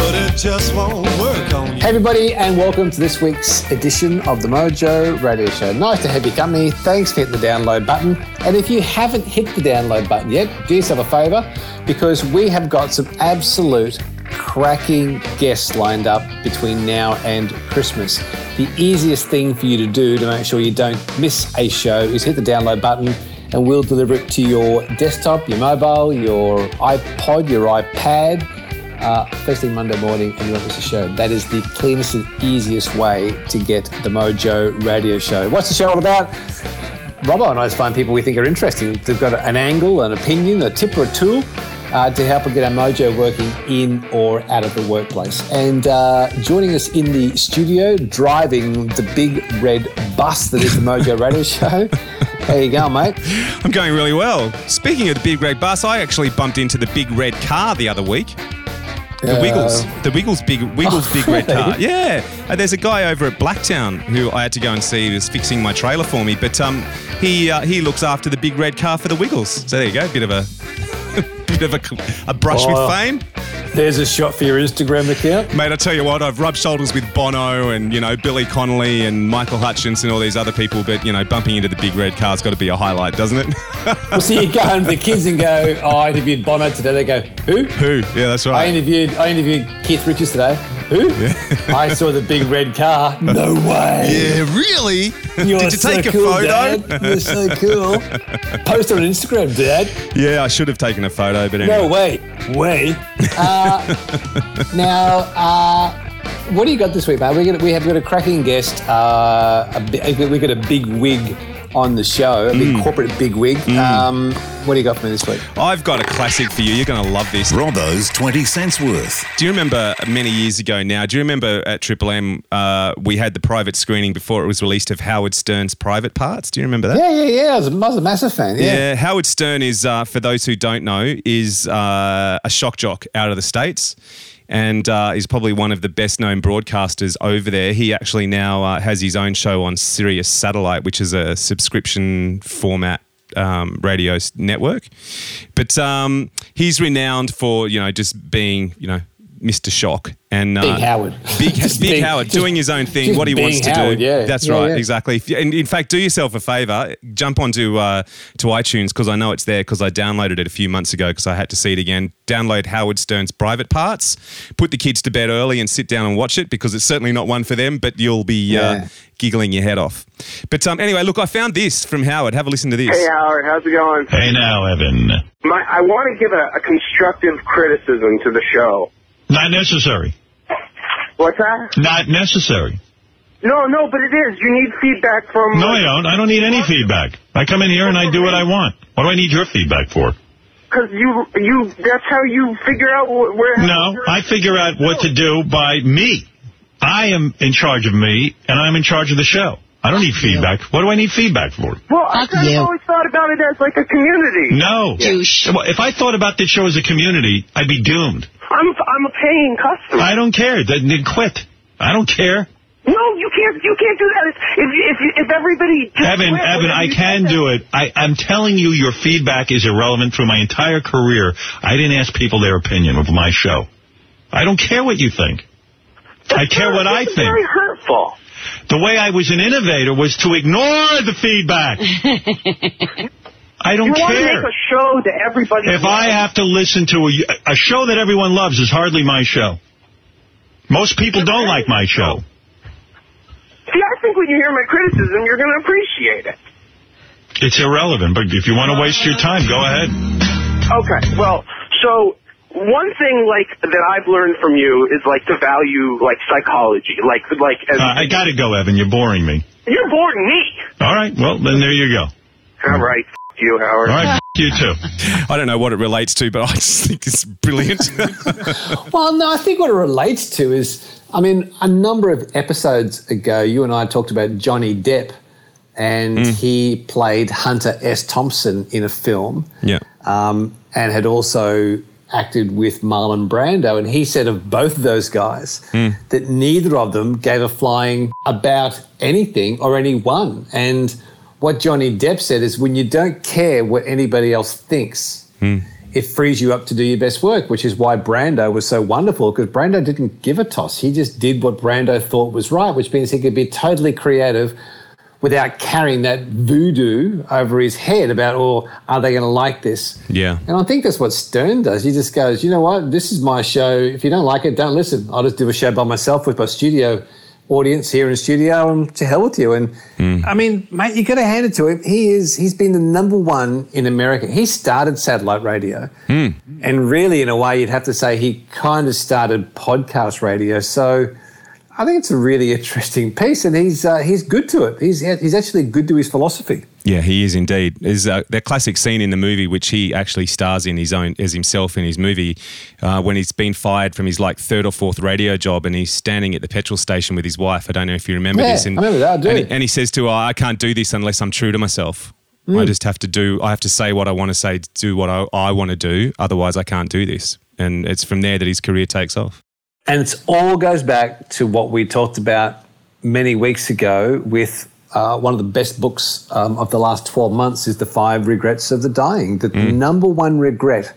but it just won't work on you. Hey everybody, and welcome to this week's edition of the Mojo Radio Show. Nice to have your company. Thanks for hitting the download button. And if you haven't hit the download button yet, do yourself a favour because we have got some absolute cracking guests lined up between now and Christmas. The easiest thing for you to do to make sure you don't miss a show is hit the download button and we'll deliver it to your desktop, your mobile, your iPod, your iPad uh, first thing Monday morning and you miss a show. That is the cleanest and easiest way to get the Mojo radio show. What's the show all about? Robbo and I find people we think are interesting. They've got an angle, an opinion, a tip or a tool uh, to help us get our mojo working in or out of the workplace. And uh, joining us in the studio, driving the big red bus that is the Mojo radio show. How you going, mate? I'm going really well. Speaking of the big red bus, I actually bumped into the big red car the other week. The Wiggles, the Wiggles big Wiggles Oh, big red really? car. Yeah, uh, there's a guy over at Blacktown who I had to go and see. He was fixing my trailer for me, but um, he uh, he looks after the big red car for the Wiggles. So there you go, bit of a bit of a, a brush Oh. with fame, There's a shot for your Instagram account. mate. I tell you what, I've rubbed shoulders with Bono and you know Billy Connolly and Michael Hutchence and all these other people, but you know bumping into the big red car's got to be a highlight, doesn't it? Well, so you go home to the kids and go, oh, I interviewed Bono today. They go, who? Who? Yeah, that's right. I interviewed I interviewed Keith Richards today. Who? Yeah. I saw the big red car. No way. Yeah, really? You're Did you so take a cool, photo? Dad. You're so cool. Post it on Instagram, Dad. Yeah, I should have taken a photo, but anyway. No way. Way. Uh, now, uh, what do you got this week, mate? We got we have got a cracking guest. Uh, a we got a big wig on the show, a Mm. big corporate big wig. Um, what do you got for me this week? I've got a classic for you. You're going to love this. Robbo's 20 cents worth. Do you remember many years ago now? Do you remember at Triple M uh, we had the private screening before it was released of Howard Stern's Private Parts? Do you remember that? Yeah, yeah, yeah. I was, a- I was a massive fan. Yeah. Yeah, Howard Stern is, uh, for those who don't know, is uh, a shock jock out of the States and uh, is probably one of the best known broadcasters over there. He actually now uh, has his own show on Sirius Satellite, which is a subscription format. Um, radio network, but um, he's renowned for you know just being you know Mr. Shock and uh, Big Howard. big, Just big Howard doing his own thing, what he wants to Howard, do. yeah. That's Yeah, right, yeah. exactly. And in fact, do yourself a favor, jump onto uh, to iTunes because I know it's there because I downloaded it a few months ago because I had to see it again. Download Howard Stern's Private Parts. Put the kids to bed early and sit down and watch it because it's certainly not one for them, but you'll be Yeah. uh, giggling your head off. But um, anyway, look, I found this from Howard. Have a listen to this. Hey Howard, how's it going? Hey now, Evan. My, I want to give a, a constructive criticism to the show. Not necessary. What's that? Not necessary. No, no, but it is. You need feedback from. No, I don't. I don't need any feedback. I come in here and I do what I want. What do I need your feedback for? Because you, you, that's how you figure out wh- where. No, I figure out what to do by me. I am in charge of me, and I'm in charge of the show. I don't need feedback. What do I need feedback for? Well, I kind of always thought about it as like a community. No. Well, If I thought about this show as a community, I'd be doomed. I'm, I'm a paying customer. I don't care. Then then quit. I don't care. No, you can't. You can't do that. If if if, if everybody. Just Evan, quit, Evan, I can do it. I, I'm telling you, your feedback is irrelevant through my entire career. I didn't ask people their opinion of my show. I don't care what you think. I care what I It's very think. hurtful. The way I was an innovator was to ignore the feedback. I don't You want to make a show that everybody If I have to listen to a, a show that everyone loves is hardly my show. Most people don't like my show. See, I think when you hear my criticism, you're going to appreciate it. It's irrelevant, but if you want to waste your time, go ahead. Okay, well, so one thing like that I've learned from you is like to value like psychology, like like as, Uh, I got to go, Evan. You're boring me. you're boring me. All right, well, then there you go. All right, f- you Howard. All right, you too. I don't know what it relates to, but I just think it's brilliant. Well, no, I think what it relates to is, I mean, a number of episodes ago, you and I talked about Johnny Depp, and he played Hunter S. Thompson in a film, yeah. um, and had also acted with Marlon Brando. And he said of both of those guys hmm. that neither of them gave a flying about anything or anyone. And what Johnny Depp said is when you don't care what anybody else thinks, hmm. it frees you up to do your best work, which is why Brando was so wonderful because Brando didn't give a toss. He just did what Brando thought was right, which means he could be totally creative without carrying that voodoo over his head about, oh, are they going to like this? Yeah. And I think that's what Stern does. He just goes, you know what? This is my show. If you don't like it, don't listen. I'll just do a show by myself with my studio audience here in studio and to hell with you. And hmm. I mean, mate, you got to hand it to him. He is, he's been the number one in America. He started satellite radio. Hmm. And really, in a way, you'd have to say he kind of started podcast radio. So I think it's a really interesting piece. And he's, uh, he's good to it. He's, he's actually good to his philosophy. Yeah, he is indeed. There's uh, that classic scene in the movie which he actually stars in his own as himself in his movie uh, when he's been fired from his like third or fourth radio job and he's standing at the petrol station with his wife. I don't know if you remember Yeah, this. And, I remember that, I do. And he, and he says to her, "I can't do this unless I'm true to myself. Mm. I just have to do. I have to say what I want to say, do what I, I want to do. Otherwise, I can't do this." And it's from there that his career takes off. And it all goes back to what we talked about many weeks ago with uh, one of the best books um, of the last 12 months is The Five Regrets of the Dying. The number one regret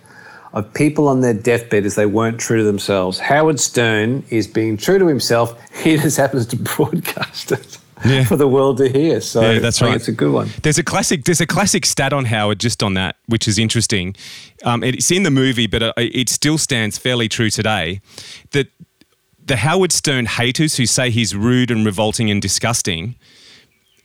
of people on their deathbed is they weren't true to themselves. Howard Stern is being true to himself. He just happens to broadcast it Yeah. for the world to hear. So Yeah, that's I think right. It's a good one. There's a classic. There's a classic stat on Howard just on that, which is interesting. Um, it's in the movie, but it still stands fairly true today. That the Howard Stern haters who say he's rude and revolting and disgusting,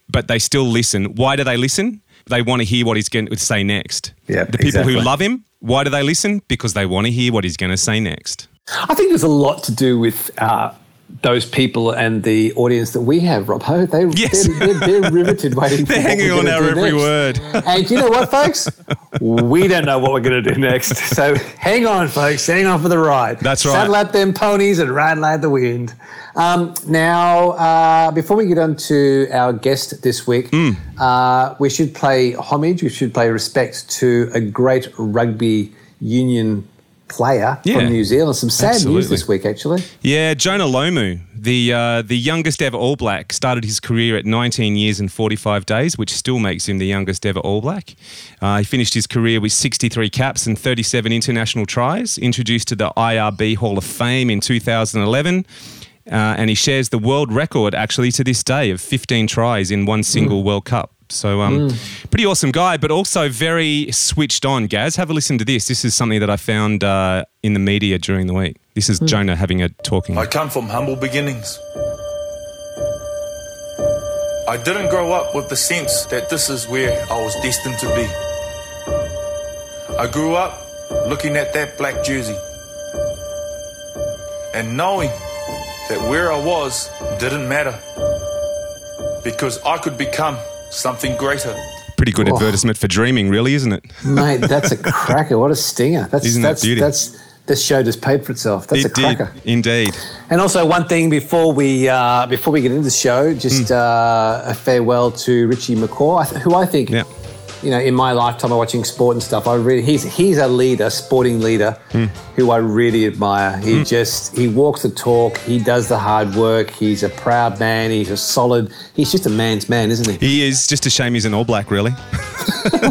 but they still listen. Why do they listen? They want to hear what he's going to say next. Yeah, the people exactly. who love him, why do they listen? Because they want to hear what he's going to say next. I think there's a lot to do with uh, those people and the audience that we have, Rob. Ho. They, Yes. they're, they're, they're riveted waiting for They're hanging on our every next. word. And you know what, folks? we don't know what we're going to do next. So hang on, folks. Hang on for the ride. That's right. Saddle up them ponies and ride like the wind. Um, now, uh, before we get on to our guest this week, Hmm. uh, we should play homage, we should pay respect to a great rugby union player Yeah. from New Zealand. Some sad Absolutely. news this week, actually. Yeah, Jonah Lomu, the uh, the youngest ever All Black, started his career at 19 years and 45 days, which still makes him the youngest ever All Black. Uh, he finished his career with 63 caps and 37 international tries. Introduced to the IRB Hall of Fame in 2011. Uh, and he shares the world record actually to this day of 15 tries in one single World Cup. So, um, pretty awesome guy, but also very switched on. Gaz, have a listen to this. This is something that I found uh, in the media during the week. This is Jonah having a talking. I come from humble beginnings. I didn't grow up with the sense that this is where I was destined to be. I grew up looking at that black jersey and knowing that where I was didn't matter because I could become something greater. Pretty good advertisement for dreaming, really, isn't it? Mate, that's a cracker. What a stinger. That's, Isn't that beauty? That's, this show just paid for itself. That's a it did, cracker. indeed. And also, one thing before we uh, before we get into the show, just uh, a farewell to Richie McCaw, who I think Yeah. You know, in my lifetime of watching sport and stuff, I really he's he's a leader, sporting leader, who I really admire. He just he walks the talk. He does the hard work. He's a proud man. He's a solid. He's just a man's man, isn't he? He is just a shame he's an All Black, really.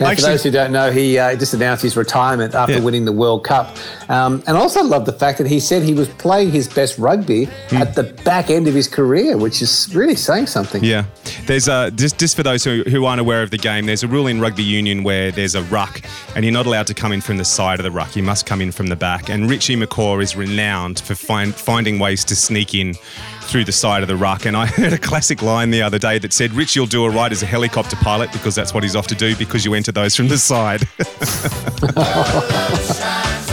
Now, for those who don't know, he uh, just announced his retirement after Yeah. winning the World Cup. Um, and I also love the fact that he said he was playing his best rugby Hmm. at the back end of his career, which is really saying something. Yeah, there's a just just for those who, who aren't aware of the game. There's a rule in rugby union where there's a ruck, and you're not allowed to come in from the side of the ruck. You must come in from the back. And Richie McCaw is renowned for find, finding ways to sneak in through the side of the ruck. And I heard a classic line the other day that said, "Richie will do a ride as a helicopter pilot because that's what he's off to do because you enter those from the side."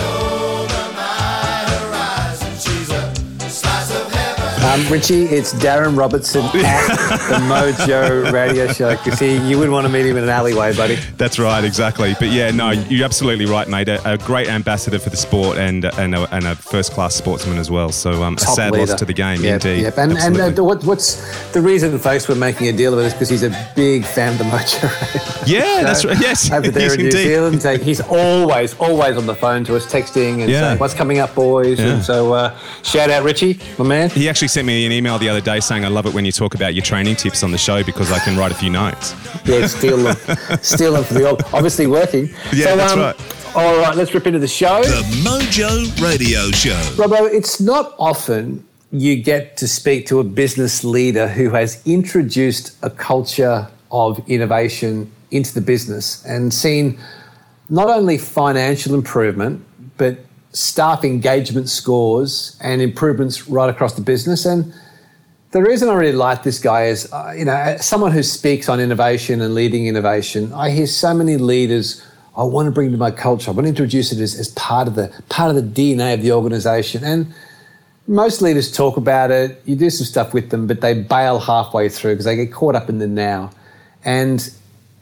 Um, Richie, it's Darren Robertson at the Mojo Radio Show. Because he, you wouldn't want to meet him in an alleyway, buddy. That's right, exactly. But yeah, no, you're absolutely right, mate. A, a great ambassador for the sport and and a, and a first class sportsman as well. So um, a sad leader. loss to the game, Yep, indeed. Yep. And, and uh, what, what's the reason, folks, we're making a deal of it is because he's a big fan of the Mojo Radio. yeah, that's right. Yes, Over there yes, in New. Zealand, so he's always, always on the phone to us, texting and Yeah. saying, "What's coming up, boys?" Yeah. And so, uh, shout out, Richie, my man. He actually sent me an email the other day saying, I love it when you talk about your training tips on the show because I can write a few notes. Yeah, steal them, steal them for the old. Obviously working. Yeah, so, that's um, right. All right, let's rip into the show. The Mojo Radio Show. Robbo, it's not often you get to speak to a business leader who has introduced a culture of innovation into the business and seen not only financial improvement, but staff engagement scores and improvements right across the business. And the reason I really like this guy is, uh, you know, as someone who speaks on innovation and leading innovation, I hear so many leaders. I want to bring to my culture. I want to introduce it as, as part of the part of the DNA of the organisation. And most leaders talk about it. You do some stuff with them, but they bail halfway through because they get caught up in the now. And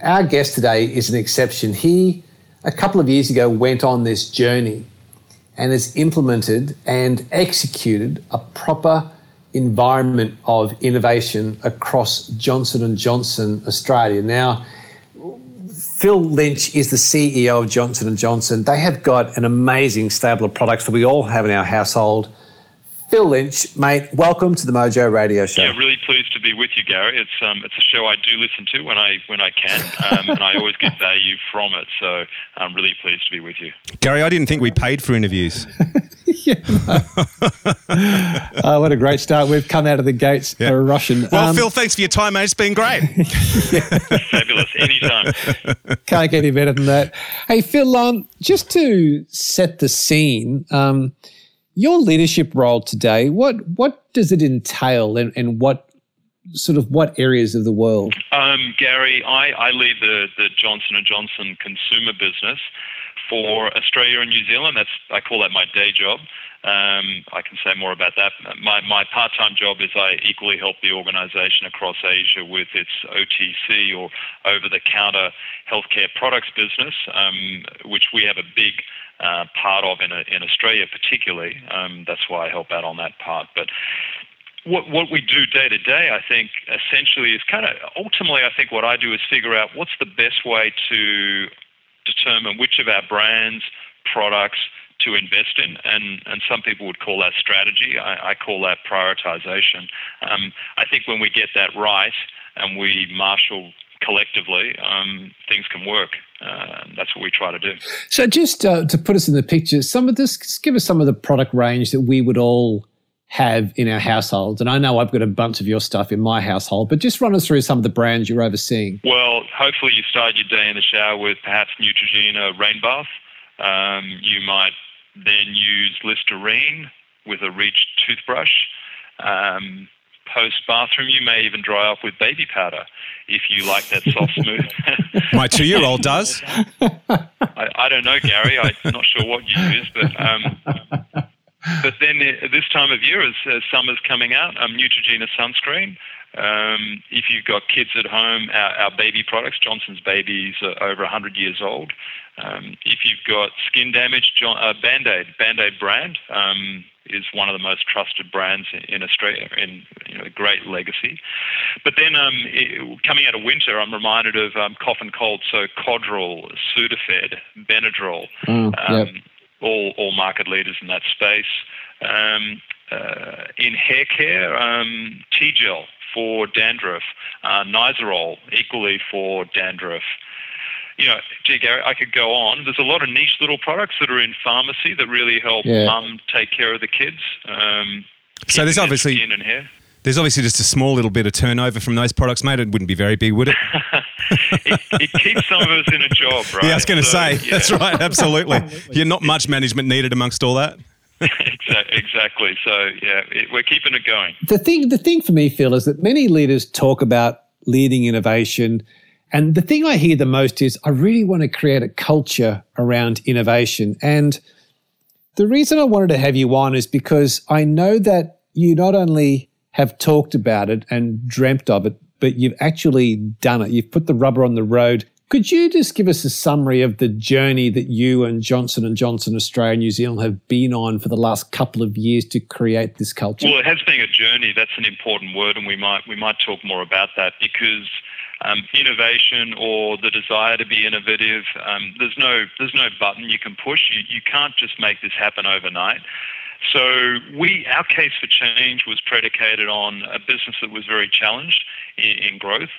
our guest today is an exception. He, a couple of years ago, went on this journey and has implemented and executed a proper environment of innovation across Johnson & Johnson Australia. Now, Phil Lynch is the CEO of Johnson & Johnson. They have got an amazing stable of products that we all have in our household. Phil Lynch, mate, welcome to the Mojo Radio Show. Yeah, really pleased to be with you, Gary. It's um, it's a show I do listen to when I when I can, um, and I always get value from it. So I'm really pleased to be with you. Gary, I didn't think we paid for interviews. yeah, Oh, what a great start. We've come out of the gates Yeah. for Russian. Well, Um, Phil, thanks for your time, mate. It's been great. Fabulous. Anytime. Can't get any better than that. Hey, Phil, um, just to set the scene, um, your leadership role today, what what does it entail and, and what sort of what areas of the world? Um, Gary, I, I lead the, the Johnson and Johnson consumer business for Australia and New Zealand. That's I call that my day job. Um, I can say more about that. My, my part-time job is I equally help the organisation across Asia with its OTC or over-the-counter healthcare products business, um, which we have a big uh, part of in, in Australia, particularly. Um, that's why I help out on that part. But what what we do day to day, I think, essentially is kind of ultimately, I think what I do is figure out what's the best way to determine which of our brands, products to invest in, and and some people would call that strategy. I, I call that prioritization. Um, I think when we get that right and we marshal collectively, um, things can work. Uh, that's what we try to do. So, just uh, to put us in the picture, some of this, give us some of the product range that we would all have in our households. And I know I've got a bunch of your stuff in my household, but just run us through some of the brands you're overseeing. Well, hopefully you start your day in the shower with perhaps Neutrogena rain bath. Um, you might then use Listerine with a Reach toothbrush. Um, Post bathroom, you may even dry off with baby powder if you like that soft, smooth. My two-year-old does. I, I don't know, Gary. I'm not sure what you use, but um, but then this time of year, as, as summer's coming out, um, Neutrogena sunscreen. Um, if you've got kids at home, our, our baby products, Johnson's Babies are over 100 years old. Um, if you've got skin damage, John, uh, Band-Aid, Band-Aid brand um, is one of the most trusted brands in, Australia, in you know, a great legacy. But then um, it, coming out of winter, I'm reminded of um, cough and cold. So Codral, Sudafed, Benadryl, Mm, um, yep. all all market leaders in that space. Um, uh, in hair care, um, T-gel for dandruff, uh, Nizoral equally for dandruff. You know, gee, Gary, I could go on. There's a lot of niche little products that are in pharmacy that really help Yeah. mum take care of the kids. Um, So there's obviously skin and hair. there's obviously just a small little bit of turnover from those products, mate. It wouldn't be very big, would it? it, it keeps some of us in a job, right? Yeah, I was going to So, say yeah. that's right. Absolutely. You're not much management needed amongst all that. Exactly. So yeah, it, we're keeping it going. the thing the thing for me phil is that many leaders talk about leading innovation and the thing i hear the most is i really want to create a culture around innovation and the reason i wanted to have you on is because i know that you not only have talked about it and dreamt of it but you've actually done it you've put the rubber on the road could you just give us a summary of the journey that you and Johnson and Johnson Australia and New Zealand have been on for the last couple of years to create this culture? Well, it has been a journey. That's an important word, and we might we might talk more about that because um, innovation or the desire to be innovative, um, there's no there's no button you can push. You you can't just make this happen overnight. So we our case for change was predicated on a business that was very challenged in, in growth.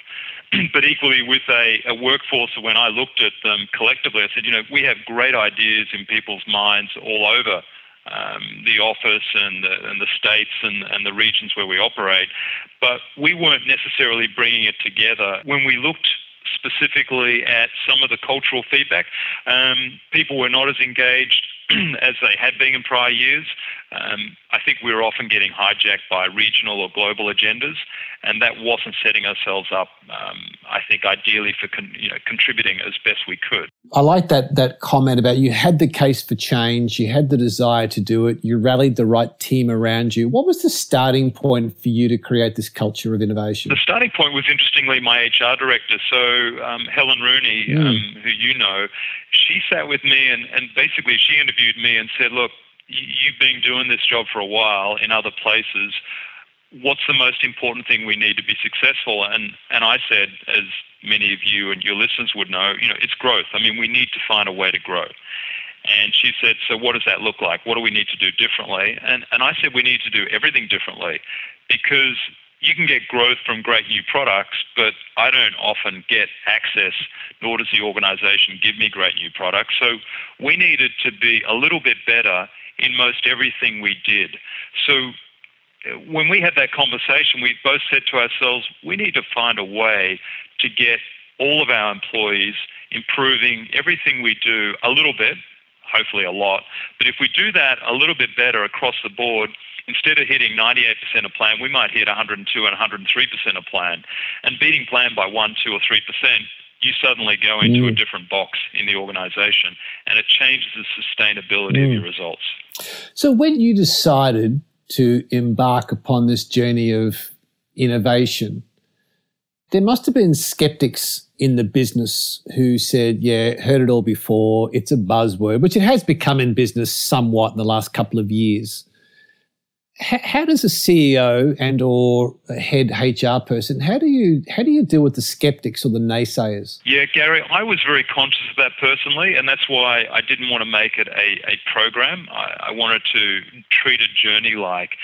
But equally, with a, a workforce, when I looked at them collectively, I said, you know, we have great ideas in people's minds all over um, the office and the, and the states and, and the regions where we operate, but we weren't necessarily bringing it together. When we looked specifically at some of the cultural feedback, um, people were not as engaged as they had been in prior years. Um, I think we were often getting hijacked by regional or global agendas, and that wasn't setting ourselves up, um, I think, ideally for con- you know contributing as best we could. I like that that comment about you had the case for change, you had the desire to do it, you rallied the right team around you. What was the starting point for you to create this culture of innovation? The starting point was interestingly my HR director, so um, Helen Rooney, Mm. um, who you know, she sat with me and, and basically she interviewed me and said, "Look, you've been doing this job for a while in other places. What's the most important thing we need to be successful?" And and I said, as many of you and your listeners would know, you know, it's growth. I mean, we need to find a way to grow. And she said, So what does that look like? What do we need to do differently? And, and I said, We need to do everything differently because you can get growth from great new products, but I don't often get access, nor does the organization give me great new products. So we needed to be a little bit better in most everything we did. So uh, when we had that conversation, we both said to ourselves, we need to find a way to get all of our employees improving everything we do a little bit, hopefully a lot. But if we do that a little bit better across the board, instead of hitting 98% of plan, we might hit 102 and 103% of plan. And beating plan by 1, 2, or 3%, you suddenly go into a mm. different box in the organization and it changes the sustainability of mm. your results. So, when you decided to embark upon this journey of innovation, there must have been skeptics in the business who said, Yeah, heard it all before. It's a buzzword, which it has become in business somewhat in the last couple of years. How does a CEO and or a head HR person how do you how do you deal with the skeptics or the naysayers? Yeah, Gary, I was very conscious of that personally, and that's why I didn't want to make it a, a program. I, I wanted to treat it journey like.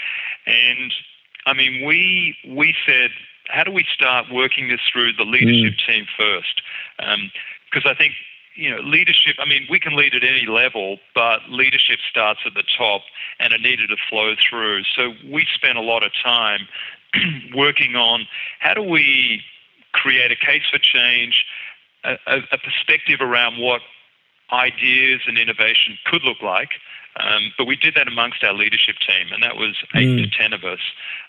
And I mean, we we said, how do we start working this through the leadership mm. team first? Um, because I think you know, leadership, I mean, we can lead at any level, but leadership starts at the top and it needed to flow through. So we spent a lot of time working on how do we create a case for change, a, a, perspective around what ideas and innovation could look like. Um, but we did that amongst our leadership team, and that was eight to ten of us.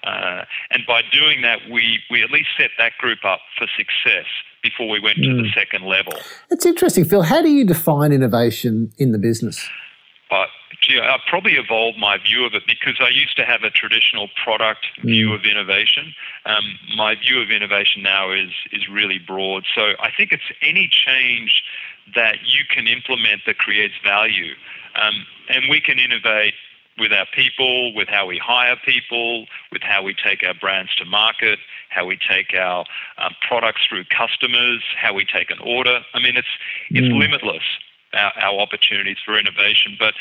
Uh, and by doing that, we, we at least set that group up for success before we went to the second level. It's interesting, Phil. How do you define innovation in the business? But gee, I probably evolved my view of it because I used to have a traditional product view of innovation. Um, my view of innovation now is is really broad. So I think it's any change that you can implement that creates value, um, and we can innovate with our people, with how we hire people, with how we take our brands to market, how we take our um, products through customers, how we take an order. I mean, it's it's Mm. limitless our, our opportunities for innovation, but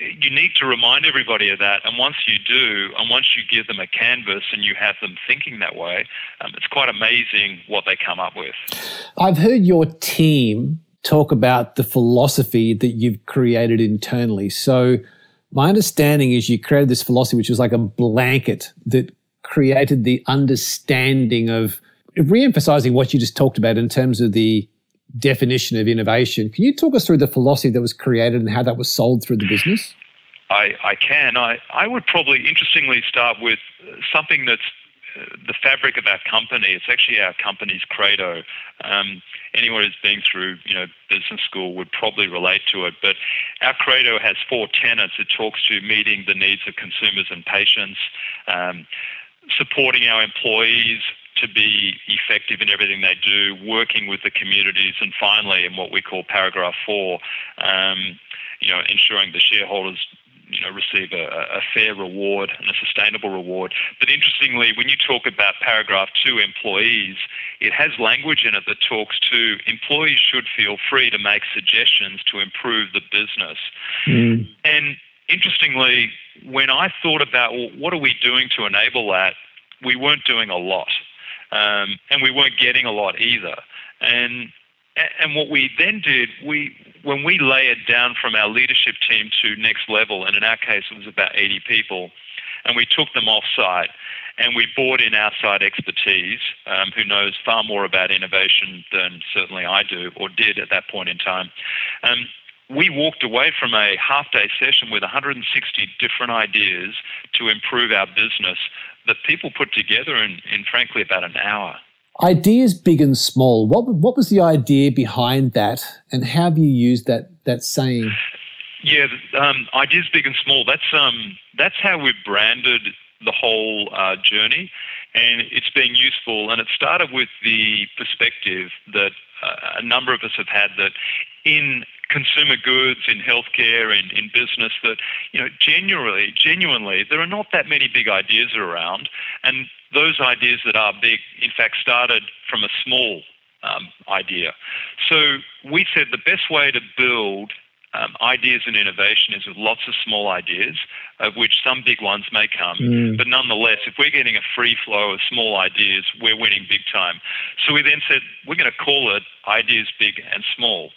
you need to remind everybody of that. And once you do, and once you give them a canvas and you have them thinking that way, um, it's quite amazing what they come up with. I've heard your team talk about the philosophy that you've created internally. So, my understanding is you created this philosophy, which was like a blanket that created the understanding of re-emphasizing what you just talked about in terms of the definition of innovation. Can you talk us through the philosophy that was created and how that was sold through the business? I, I can. I, I would probably interestingly start with something that's uh, the fabric of our company. It's actually our company's credo. Um, anyone who's been through, you know, business school would probably relate to it. But our credo has four tenets. It talks to meeting the needs of consumers and patients, um, supporting our employees to be effective in everything they do, working with the communities, and finally, in what we call paragraph four, um, you know, ensuring the shareholders you know, receive a, a fair reward and a sustainable reward. But interestingly, when you talk about paragraph two, employees, it has language in it that talks to employees should feel free to make suggestions to improve the business. And interestingly, when I thought about well, what are we doing to enable that, we weren't doing a lot, um, and we weren't getting a lot either. And and what we then did, we when we layered down from our leadership team to next level, and in our case it was about 80 people, and we took them off site and we brought in outside expertise um, who knows far more about innovation than certainly I do or did at that point in time. Um, we walked away from a half day session with 160 different ideas to improve our business that people put together in, in frankly about an hour. Ideas big and small. What what was the idea behind that, and how have you used that that saying? Yeah, um, ideas big and small. That's um, that's how we've branded the whole uh, journey, and it's been useful. And it started with the perspective that uh, a number of us have had that in consumer goods, in healthcare, in, in business, that you know, genuinely, genuinely, there are not that many big ideas around, and those ideas that are big, in fact, started from a small um, idea. So we said the best way to build um, ideas and innovation is with lots of small ideas, of which some big ones may come. Mm. But nonetheless, if we're getting a free flow of small ideas, we're winning big time. So we then said we're going to call it ideas big and small.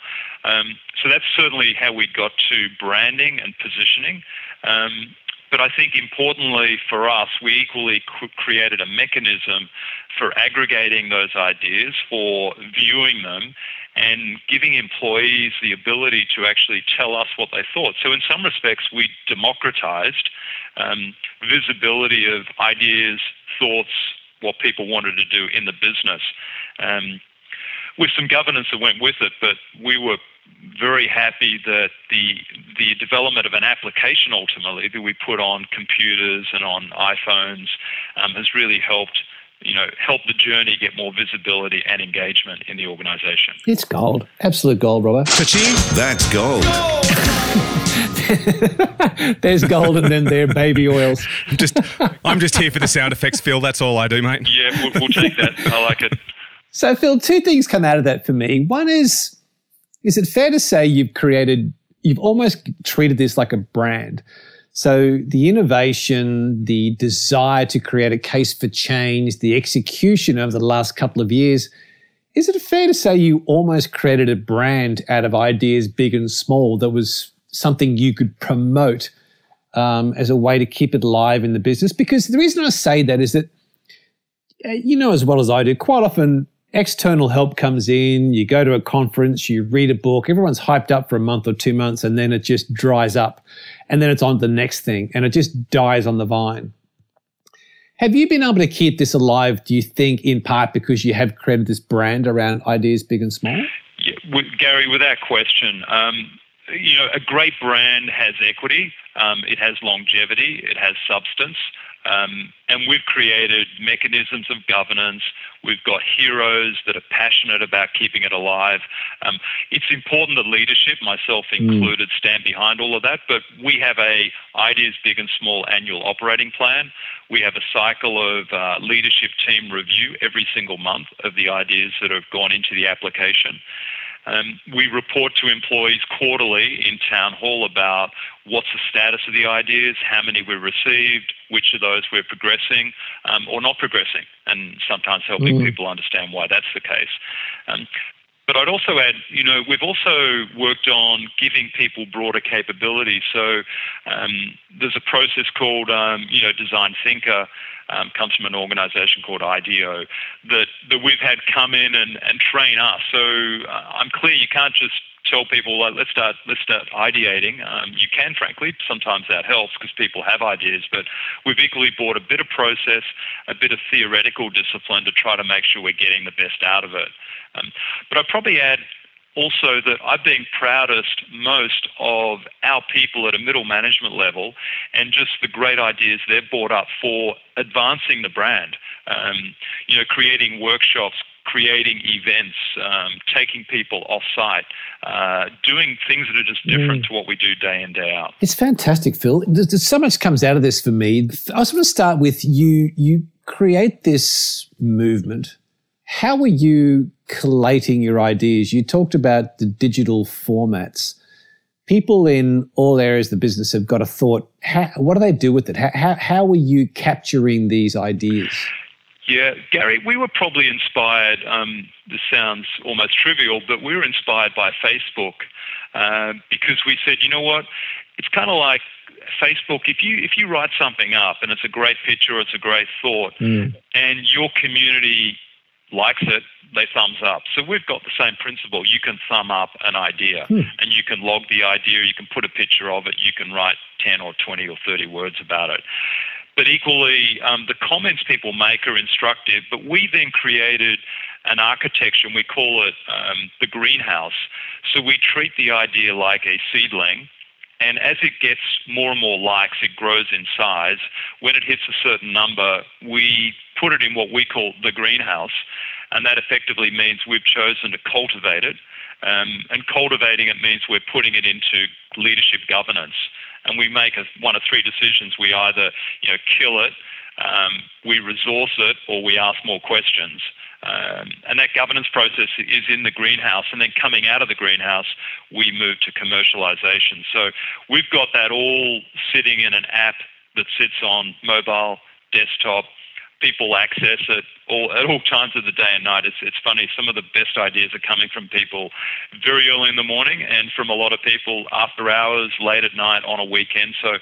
Um, so that's certainly how we got to branding and positioning. Um, but I think importantly for us, we equally created a mechanism for aggregating those ideas, for viewing them, and giving employees the ability to actually tell us what they thought. So, in some respects, we democratized um, visibility of ideas, thoughts, what people wanted to do in the business. Um, with some governance that went with it, but we were very happy that the the development of an application ultimately that we put on computers and on iPhones um, has really helped you know help the journey get more visibility and engagement in the organization. It's gold, absolute gold, Robert. That's gold. There's gold, and then there baby oils. Just, I'm just here for the sound effects, Phil. That's all I do, mate. Yeah, we'll, we'll take that. I like it. So, Phil, two things come out of that for me. One is, is it fair to say you've created, you've almost treated this like a brand? So, the innovation, the desire to create a case for change, the execution over the last couple of years, is it fair to say you almost created a brand out of ideas big and small that was something you could promote um, as a way to keep it alive in the business? Because the reason I say that is that uh, you know as well as I do, quite often external help comes in, you go to a conference, you read a book, everyone's hyped up for a month or two months, and then it just dries up. And then it's on to the next thing, and it just dies on the vine. Have you been able to keep this alive, do you think, in part because you have created this brand around ideas big and small? Yeah, with, Gary, without question, um, you know, a great brand has equity, um, it has longevity, it has substance. Um, and we've created mechanisms of governance. We've got heroes that are passionate about keeping it alive. Um, it's important that leadership, myself included, stand behind all of that. But we have a ideas big and small annual operating plan. We have a cycle of uh, leadership team review every single month of the ideas that have gone into the application. Um, we report to employees quarterly in town hall about what's the status of the ideas, how many we've received, which of those we're progressing um, or not progressing, and sometimes helping people understand why that's the case. Um, but I'd also add, you know, we've also worked on giving people broader capability. So um, there's a process called, um, you know, Design Thinker, um, comes from an organisation called IDEO, that, that we've had come in and, and train us. So uh, I'm clear you can't just tell people like, let's start let's start ideating. Um, you can, frankly, sometimes that helps because people have ideas. But we've equally brought a bit of process, a bit of theoretical discipline to try to make sure we're getting the best out of it. Um, but I'd probably add also that I've been proudest most of our people at a middle management level and just the great ideas they've brought up for advancing the brand. Um, you know, creating workshops, creating events, um, taking people off site, uh, doing things that are just different to what we do day in, day out. It's fantastic, Phil. There's, there's so much comes out of this for me. I just want to start with you. You create this movement. How were you collating your ideas? You talked about the digital formats. People in all areas of the business have got a thought. How, what do they do with it? How, how, how are you capturing these ideas? Yeah, Gary, we were probably inspired. Um, this sounds almost trivial, but we were inspired by Facebook uh, because we said, you know what? It's kind of like Facebook. If you if you write something up and it's a great picture, or it's a great thought, and your community likes it, they thumbs up. So we've got the same principle. You can thumb up an idea, and you can log the idea. You can put a picture of it. You can write ten or twenty or thirty words about it. But equally, um, the comments people make are instructive. But we then created an architecture, and we call it um, the greenhouse. So we treat the idea like a seedling. And as it gets more and more likes, it grows in size. When it hits a certain number, we put it in what we call the greenhouse. And that effectively means we've chosen to cultivate it. Um, and cultivating it means we're putting it into leadership governance. And we make a, one of three decisions. We either you know, kill it, um, we resource it, or we ask more questions. Um, and that governance process is in the greenhouse. And then coming out of the greenhouse, we move to commercialization. So we've got that all sitting in an app that sits on mobile, desktop. People access it all, at all times of the day and night. It's, it's funny, some of the best ideas are coming from people very early in the morning and from a lot of people after hours, late at night, on a weekend. So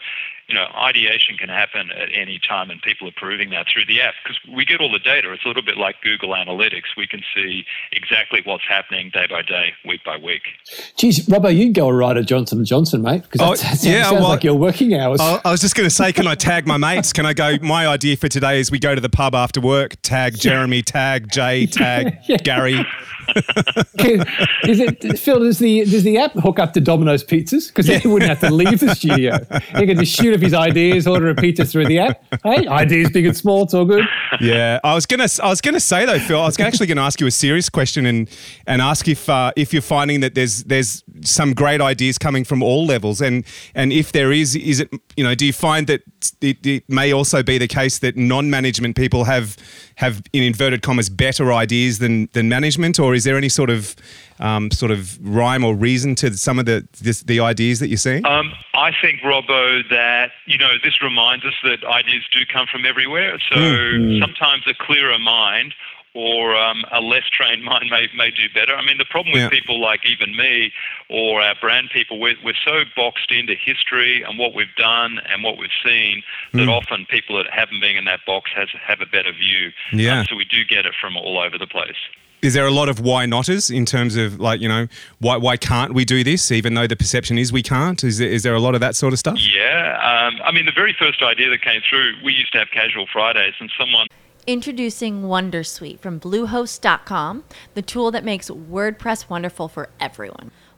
you know, ideation can happen at any time, and people are proving that through the app because we get all the data. It's a little bit like Google Analytics. We can see exactly what's happening day by day, week by week. Geez, Robbo, you'd go right at Johnson & Johnson, mate, because Oh, that sounds, yeah, sounds well- like your working hours. I I was just going to say, can I tag my mates? Can I go? My idea for today is we go to the pub after work. Tag Jeremy. Tag Jay. Tag Gary. Is it Phil? Does the does the app hook up to Domino's pizzas? Because then he wouldn't have to leave the studio. He can just shoot up his ideas, order a pizza through the app. Hey, ideas big and small, it's all good. Yeah, I was gonna. I was gonna say though, Phil. I was actually gonna ask you a serious question and and ask if uh, if you're finding that there's there's some great ideas coming from all levels, and and if there is, is it you know, do you find that it, it may also be the case that non-management people have have in inverted commas better ideas than than management, or is there any sort of um, sort of rhyme or reason to some of the this, the ideas that you're seeing? Um, I think, Robbo, that you know this reminds us that ideas do come from everywhere. So sometimes a clearer mind or um, a less trained mind may, may do better. I mean, the problem with Yeah. people like even me or our brand people, we're, we're so boxed into history and what we've done and what we've seen that often people that haven't been in that box has have a better view. Yeah. Um, so we do get it from all over the place. Is there a lot of why notters in terms of like you know why why can't we do this even though the perception is we can't? Is there, is there a lot of that sort of stuff? Yeah. Um, I mean, the very first idea that came through, we used to have casual Fridays, and someone Introducing Wondersuite from Bluehost.com, the tool that makes WordPress wonderful for everyone.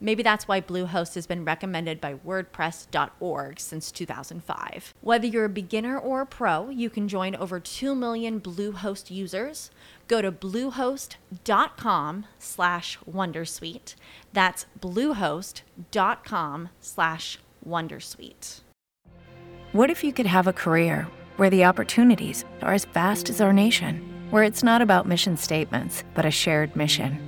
Maybe that's why Bluehost has been recommended by WordPress.org since 2005. Whether you're a beginner or a pro, you can join over 2 million Bluehost users. Go to bluehost.com slash Wondersuite. That's bluehost.com slash Wondersuite. What if you could have a career where the opportunities are as vast as our nation? where it's not about mission statements, but a shared mission.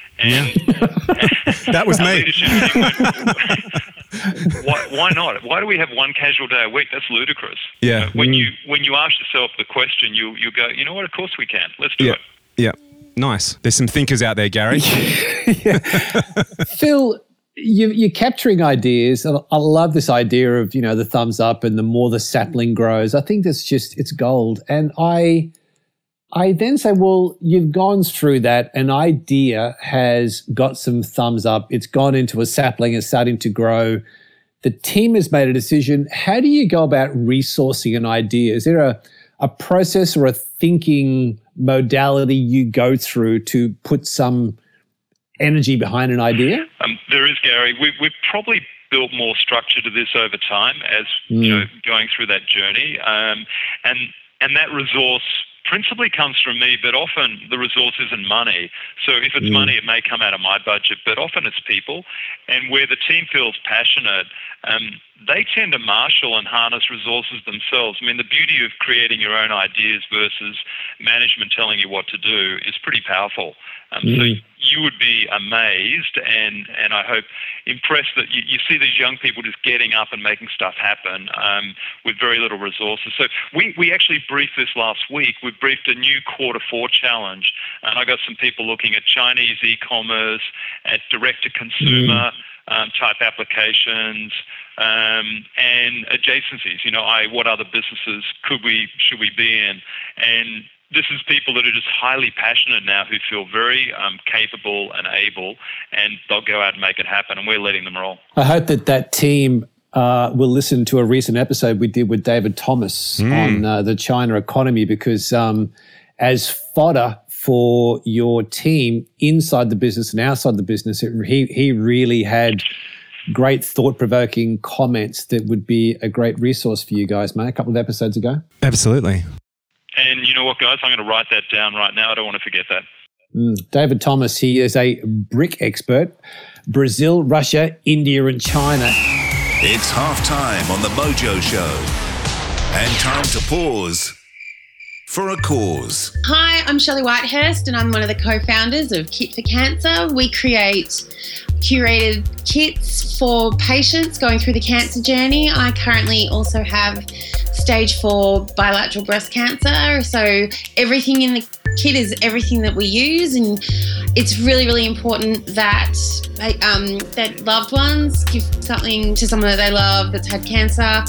And that was me. why, why, not? Why do we have one casual day a week? That's ludicrous. Yeah. You know, when you when you ask yourself the question, you you go, you know what? Of course we can. Let's do yeah. it. Yeah. Nice. There's some thinkers out there, Gary. Phil, you, you're capturing ideas. I love this idea of you know the thumbs up and the more the sapling grows. I think that's just it's gold. And I I then say, well, you've gone through that. An idea has got some thumbs up. It's gone into a sapling. It's starting to grow. The team has made a decision. How do you go about resourcing an idea? Is there a, a process or a thinking modality you go through to put some energy behind an idea? Um, there is, Gary. We, we've probably built more structure to this over time as mm. you know going through that journey, um, and and that resource principally comes from me, but often the resource isn't money. So if it's mm. money, it may come out of my budget, but often it's people. And where the team feels passionate, um, they tend to marshal and harness resources themselves. I mean, the beauty of creating your own ideas versus management telling you what to do is pretty powerful. Um, mm. So you would be amazed and, and I hope impressed that you, you see these young people just getting up and making stuff happen um, with very little resources. So we, we actually briefed this last week. We briefed a new quarter four challenge, and I got some people looking at Chinese e-commerce, at direct to consumer. Mm. Um, type applications um, and adjacencies. You know, I, what other businesses could we should we be in? And this is people that are just highly passionate now who feel very um, capable and able, and they'll go out and make it happen, and we're letting them roll. I hope that that team uh, will listen to a recent episode we did with David Thomas mm. on uh, the China economy because um, as fodder for your team inside the business and outside the business, it, he, he really had great thought provoking comments that would be a great resource for you guys, mate, a couple of episodes ago. Absolutely. And you know what, guys? I'm going to write that down right now. I don't want to forget that. Mm. David Thomas, he is a BRIC expert. Brazil, Russia, India, and China. It's half time on the Mojo Show. And time to pause for a cause. Hi, I'm Shelley Whitehurst, and I'm one of the co founders of Kit for Cancer. We create curated kits for patients going through the cancer journey. I currently also have stage four bilateral breast cancer. So everything in the kit is everything that we use, and it's really, really important that um, that loved ones give something to someone that they love that's had cancer.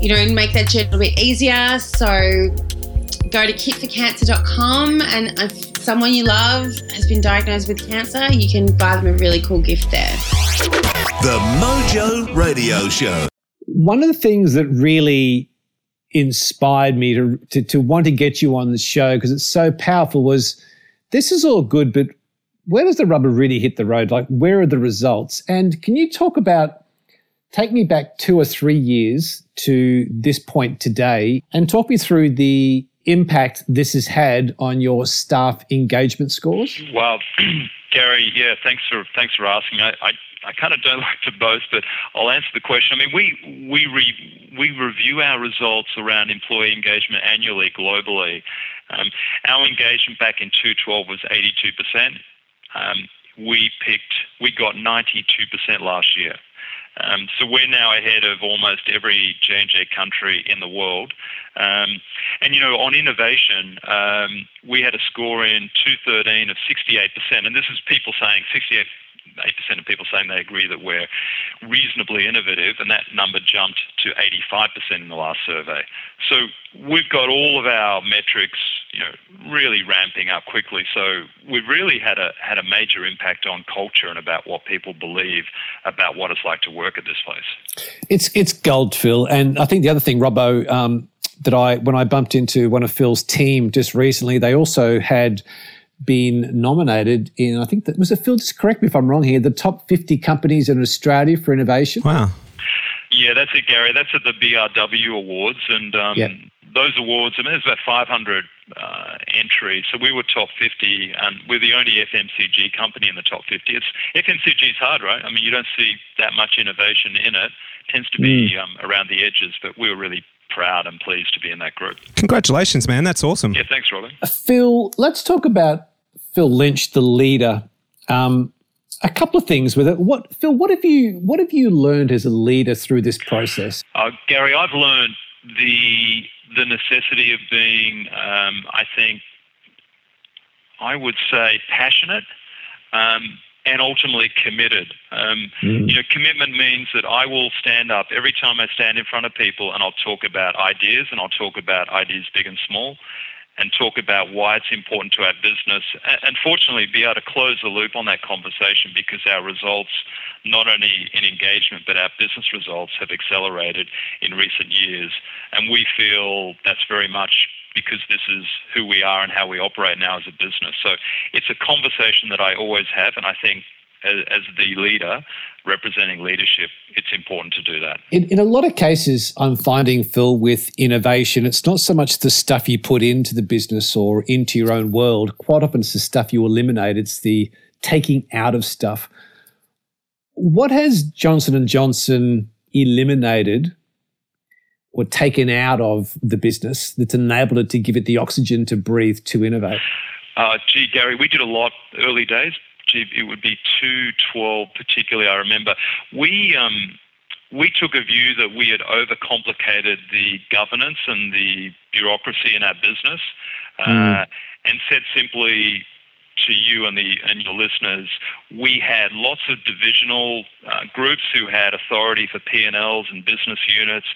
You know, and make that journey a bit easier. So go to kitforcancer.com and if someone you love has been diagnosed with cancer, you can buy them a really cool gift there. The Mojo Radio Show. One of the things that really inspired me to, to, to want to get you on the show because it's so powerful was this is all good, but where does the rubber really hit the road? Like, where are the results? And can you talk about, take me back two or three years to this point today and talk me through the impact this has had on your staff engagement scores? Well, Gary, yeah, thanks for thanks for asking. I, I, I kind of don't like to boast, but I'll answer the question. I mean, we we re, we review our results around employee engagement annually globally. Um, our engagement back in 2012 was 82 percent. Um, we picked we got 92 percent last year. Um, so we're now ahead of almost every J&J country in the world. Um, and, you know, on innovation, um, we had a score in 2013 of 68%. And this is people saying 68 8% of people saying they agree that we're reasonably innovative, and that number jumped to 85% in the last survey. So we've got all of our metrics, you know, really ramping up quickly. So we've really had a had a major impact on culture and about what people believe about what it's like to work at this place. It's it's gold, Phil, and I think the other thing, Robbo. Um, that I, when I bumped into one of Phil's team just recently, they also had been nominated in, I think that was it, Phil, just correct me if I'm wrong here, the top 50 companies in Australia for innovation. Wow. Yeah, that's it, Gary. That's at the BRW Awards. And um, yep. those awards, I mean, there's about 500 uh, entries. So we were top 50, and we're the only FMCG company in the top 50. It's FMCG is hard, right? I mean, you don't see that much innovation in it. it tends to be mm. um, around the edges, but we were really proud and pleased to be in that group. Congratulations, man. That's awesome. Yeah, thanks, Robin. Phil, let's talk about Phil Lynch, the leader. Um, a couple of things with it. What Phil? What have you What have you learned as a leader through this process? Uh, Gary, I've learned the the necessity of being, um, I think, I would say, passionate. Um, and ultimately committed. Um, mm. You know, commitment means that I will stand up every time I stand in front of people, and I'll talk about ideas, and I'll talk about ideas big and small, and talk about why it's important to our business. And fortunately, be able to close the loop on that conversation because our results, not only in engagement but our business results, have accelerated in recent years, and we feel that's very much because this is who we are and how we operate now as a business. So it's a conversation that I always have, and I think as, the leader representing leadership, it's important to do that. In, in a lot of cases, I'm finding, Phil, with innovation, it's not so much the stuff you put into the business or into your own world. Quite often, it's the stuff you eliminate. It's the taking out of stuff. What has Johnson Johnson eliminated or taken out of the business that's enabled it to give it the oxygen to breathe to innovate? Uh, gee, Gary, we did a lot early days. Gee, it would be 212 particularly, I remember. We, um, we took a view that we had overcomplicated the governance and the bureaucracy in our business uh, mm. and said simply, to you and the and your listeners, we had lots of divisional uh, groups who had authority for P&Ls and business units,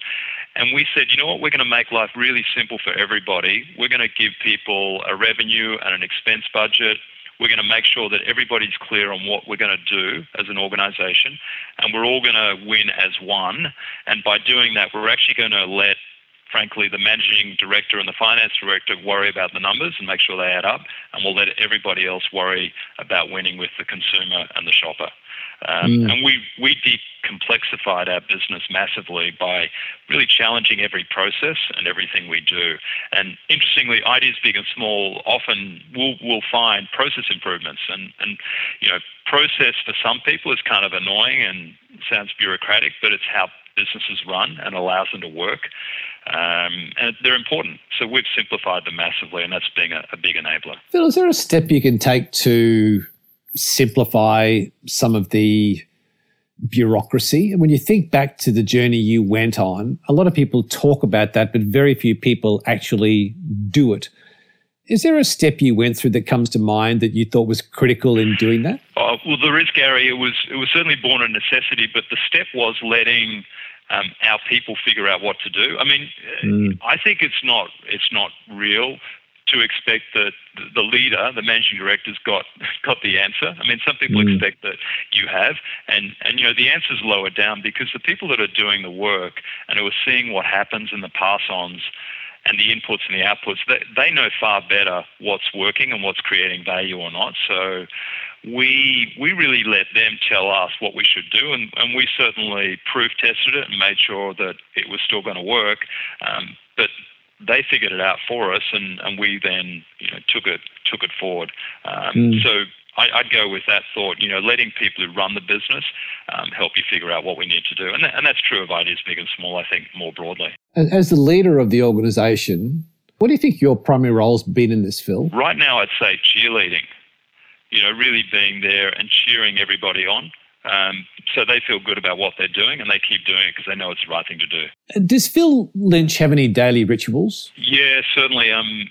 and we said, you know what, we're going to make life really simple for everybody. We're going to give people a revenue and an expense budget. We're going to make sure that everybody's clear on what we're going to do as an organization, and we're all going to win as one. And by doing that, we're actually going to let frankly, the managing director and the finance director worry about the numbers and make sure they add up, and we'll let everybody else worry about winning with the consumer and the shopper. Um, mm. And we, we decomplexified our business massively by really challenging every process and everything we do. And interestingly, ideas big and small often will will find process improvements. And, and you know, process for some people is kind of annoying and sounds bureaucratic, but it's how businesses run and allows them to work. Um, and they're important. So we've simplified them massively, and that's being a, a big enabler. Phil, is there a step you can take to simplify some of the bureaucracy? And when you think back to the journey you went on, a lot of people talk about that, but very few people actually do it. Is there a step you went through that comes to mind that you thought was critical in doing that? Oh, well, there is, Gary. It was it was certainly born of necessity, but the step was letting um, our people figure out what to do. I mean, mm. I think it's not it's not real to expect that the leader, the managing director's got got the answer. I mean, some people mm. expect that you have, and and you know the answer's lower down because the people that are doing the work and who are seeing what happens in the pass-ons and the inputs and the outputs, they, they know far better what's working and what's creating value or not. So we we really let them tell us what we should do, and, and we certainly proof tested it and made sure that it was still going to work. Um, but they figured it out for us, and, and we then you know took it took it forward. Um, Mm. So I, I'd go with that thought. You know, letting people who run the business um, help you figure out what we need to do, and that, and that's true of ideas big and small. I think more broadly. As, the leader of the organisation, what do you think your primary role's been in this, Phil? Right now, I'd say cheerleading. You know, really being there and cheering everybody on. Um, so they feel good about what they're doing and they keep doing it because they know it's the right thing to do. Does Phil Lynch have any daily rituals? Yeah, certainly. Um,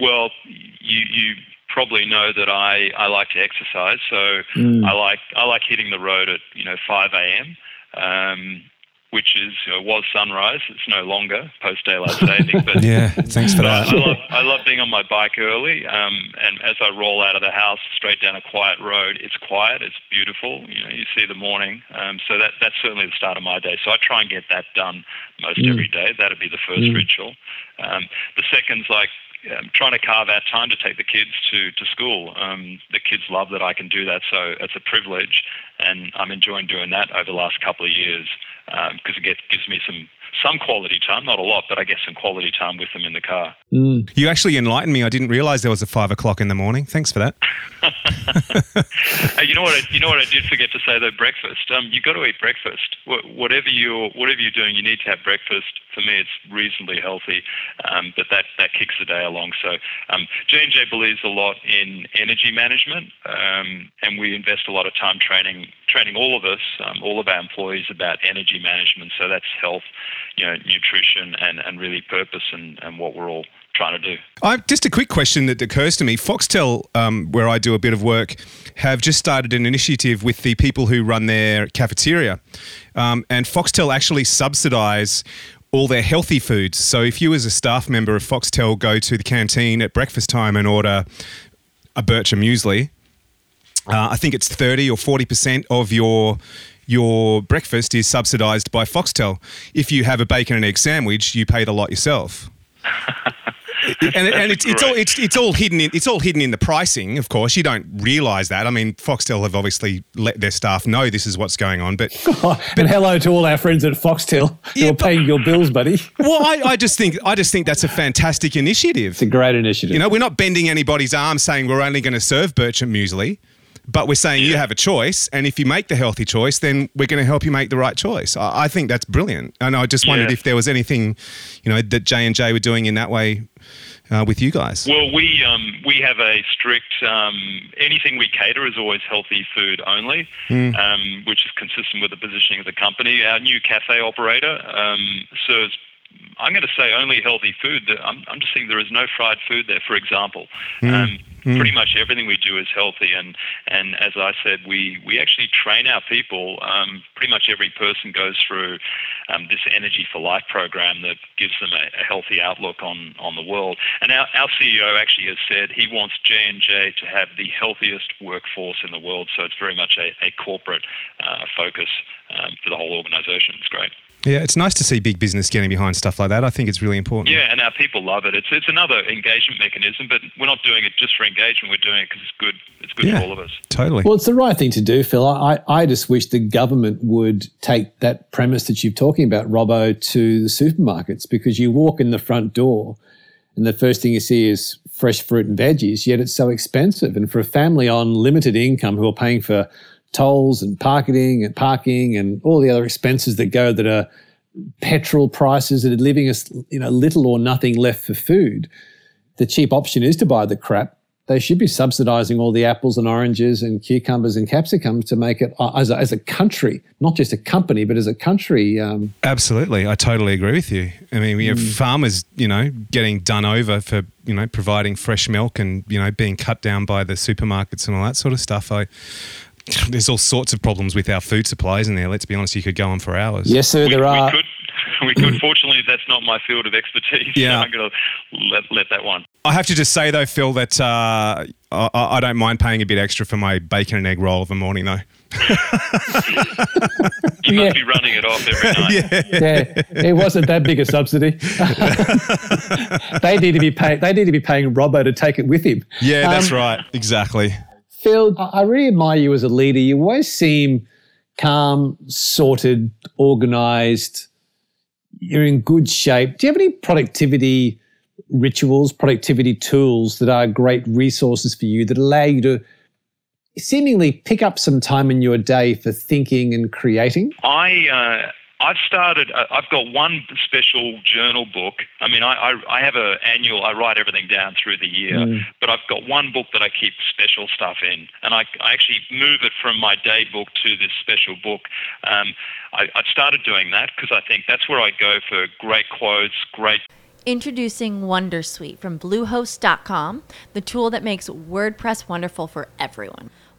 well, you you probably know that I, I like to exercise, so Mm. I like I like hitting the road at you know 5 a.m. Um, which is you know, was sunrise. It's no longer post daylight saving, but Yeah, thanks for that. I love, I love being on my bike early, um, and as I roll out of the house straight down a quiet road, it's quiet, it's beautiful. You know, you see the morning, um, so that that's certainly the start of my day. So I try and get that done most Mm. every day. That'd be the first Mm. ritual. Um, the second's like um, trying to carve out time to take the kids to to school. Um, the kids love that I can do that, so it's a privilege, and I'm enjoying doing that over the last couple of years because it get, gives me some some quality time, not a lot, but I guess some quality time with them in the car. You actually enlightened me. I didn't realize there was a five o'clock in the morning. Thanks for that. You know what? I, you know what I did forget to say though. Breakfast. Um, you got to eat breakfast. Whatever you whatever you're doing, you need to have breakfast. For me, it's reasonably healthy, um, but that that kicks the day along. So um, J and J believes a lot in energy management, um, and we invest a lot of time training training all of us, um, all of our employees about energy management. So that's health, you know, nutrition, and and really purpose, and and what we're all trying to do. I, just a quick question that occurs to me. Foxtel, um, where I do a bit of work, have just started an initiative with the people who run their cafeteria. Um, and Foxtel actually subsidise all their healthy foods. So if you, as a staff member of Foxtel, go to the canteen at breakfast time and order a Bircher muesli, uh, I think it's 30 or 40% of your your breakfast is subsidised by Foxtel. If you have a bacon and egg sandwich, you pay the lot yourself. and, and it's, it's all it's, it's all hidden in it's all hidden in the pricing. Of course, you don't realise that. I mean, Foxtel have obviously let their staff know this is what's going on, but and hello to all our friends at Foxtel who are paying your bills, buddy. well, I, I just think I just think that's a fantastic initiative. It's a great initiative. You know, we're not bending anybody's arm saying we're only going to serve Bircher muesli, but we're saying you have a choice, and if you make the healthy choice, then we're going to help you make the right choice. I, I think that's brilliant, and I just wondered Yeah. if there was anything, you know, that J and J were doing in that way uh, with you guys. Well, we um, we have a strict um, anything we cater is always healthy food only, Mm. um, which is consistent with the positioning of the company. Our new cafe operator um, serves. I'm going to say only healthy food. I'm, I'm just saying there is no fried food there, for example. Mm. Um, Mm. Pretty much everything we do is healthy, and, and as I said, we, we actually train our people. Um, pretty much every person goes through um, this Energy for Life program that gives them a, a healthy outlook on, on the world. And our, our CEO actually has said he wants J&J to have the healthiest workforce in the world. So it's very much a, a corporate uh, focus um, for the whole organization. It's great. Yeah, it's nice to see big business getting behind stuff like that. I think it's really important. Yeah, and our people love it. It's it's another engagement mechanism, but we're not doing it just for engagement. We're doing it because it's good. It's good Yeah. for all of us. Totally. Well, it's the right thing to do, Phil. I, I just wish the government would take that premise that you're talking about, Robbo, to the supermarkets because you walk in the front door and the first thing you see is fresh fruit and veggies, yet it's so expensive. And for a family on limited income who are paying for tolls and parking and parking and all the other expenses that go that are petrol prices that are leaving us, you know, little or nothing left for food, the cheap option is to buy the crap. They should be subsidizing all the apples and oranges and cucumbers and capsicums to make it uh, as a, as a country, not just a company, but as a country. Um, Absolutely, I totally agree with you. I mean, we have Mm. farmers, you know, getting done over for you know providing fresh milk and you know being cut down by the supermarkets and all that sort of stuff. I there's all sorts of problems with our food supplies isn't there? Let's be honest, you could go on for hours. yes, sir, there are. could we could. Fortunately, that's not my field of expertise. Yeah. I'm going to let let that one. I have to just say though, Phil, that uh, I, I don't mind paying a bit extra for my bacon and egg roll of the morning, though. You must be running it off every night. yeah, it wasn't that big a subsidy. they need to be paying. They need to be paying Robbo to take it with him. Yeah, that's Um, right. Exactly. Phil, I I really admire you as a leader. You always seem calm, sorted, organized. you're in good shape. Do you have any productivity rituals, productivity tools that are great resources for you that allow you to seemingly pick up some time in your day for thinking and creating? I uh, I've started. Uh, I've got one special journal book. I mean, I I, I have a annual. I write everything down through the year, Mm. but I've got one book that I keep special stuff in, and I, I actually move it from my day book to this special book. Um, I, I've started doing that because I think that's where I go for great quotes, great Introducing Wondersuite from Bluehost.com, the tool that makes WordPress wonderful for everyone.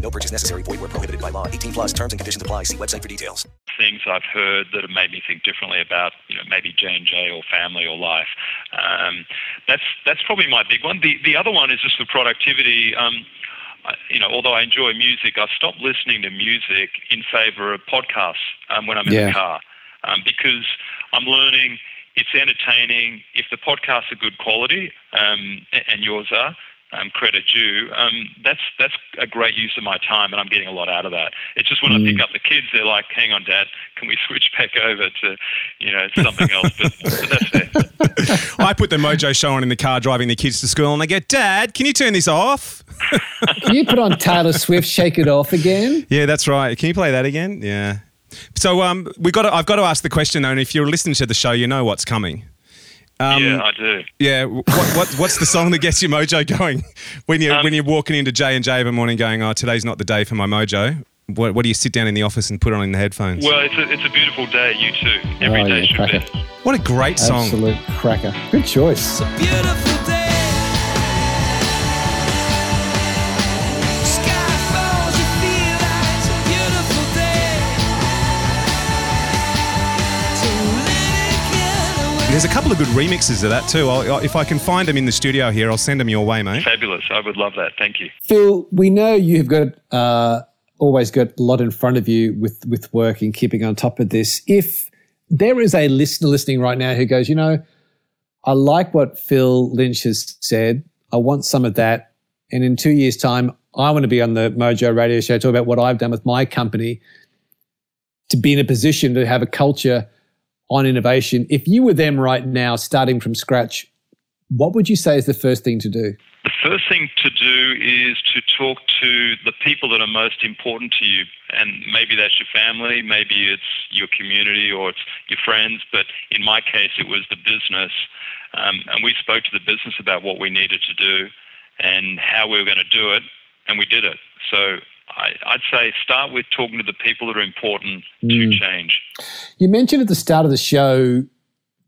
No purchase necessary. Void where prohibited by law. 18 plus terms and conditions apply. See website for details. things I've heard that have made me think differently about, you know, maybe J and J or family or life. Um, that's that's probably my big one. The the other one is just the productivity. Um, you know, although I enjoy music, I've stopped listening to music in favor of podcasts um, when I'm in Yeah. the car um, because I'm learning. It's entertaining. If the podcasts are good quality, um, and yours are, um, credit due. Um, that's that's a great use of my time, and I'm getting a lot out of that. It's just when I pick up the kids, they're like, "Hang on, Dad, can we switch back over to, you know, something else?" But, but that's fair. I put the Mojo show on in the car driving the kids to school, and they go, "Dad, can you turn this off?" Can you put on Taylor Swift, "Shake It Off" again? Yeah, that's right. Can you play that again? Yeah. So um, we got. To, I've got to ask the question though, and if you're listening to the show, you know what's coming. Um, yeah, I do. Yeah. What, what, what's the song that gets your mojo going when you Um, when you're walking into J and J every morning, going, "Oh, today's not the day for my mojo." What, what do you sit down in the office and put on in the headphones? Well, it's a it's a beautiful day. U2. Every Oh, day yeah, should cracker. be. What a great song! Absolute cracker. Good choice. There's a couple of good remixes of that too. I'll, if I can find them in the studio here, I'll send them your way, mate. Fabulous. I would love that. Thank you. Phil, we know you've got uh, always got a lot in front of you with with work and keeping on top of this. If there is a listener listening right now who goes, you know, I like what Phil Lynch has said. I want some of that, and in two years' time, I want to be on the Mojo Radio Show talk about what I've done with my company to be in a position to have a culture on innovation. If you were them right now, starting from scratch, what would you say is the first thing to do? The first thing to do is to talk to the people that are most important to you. And maybe that's your family, maybe it's your community or it's your friends. But in my case, it was the business. Um, and we spoke to the business about what we needed to do and how we were going to do it. And we did it. So I, I'd say start with talking to the people that are important to change. You mentioned at the start of the show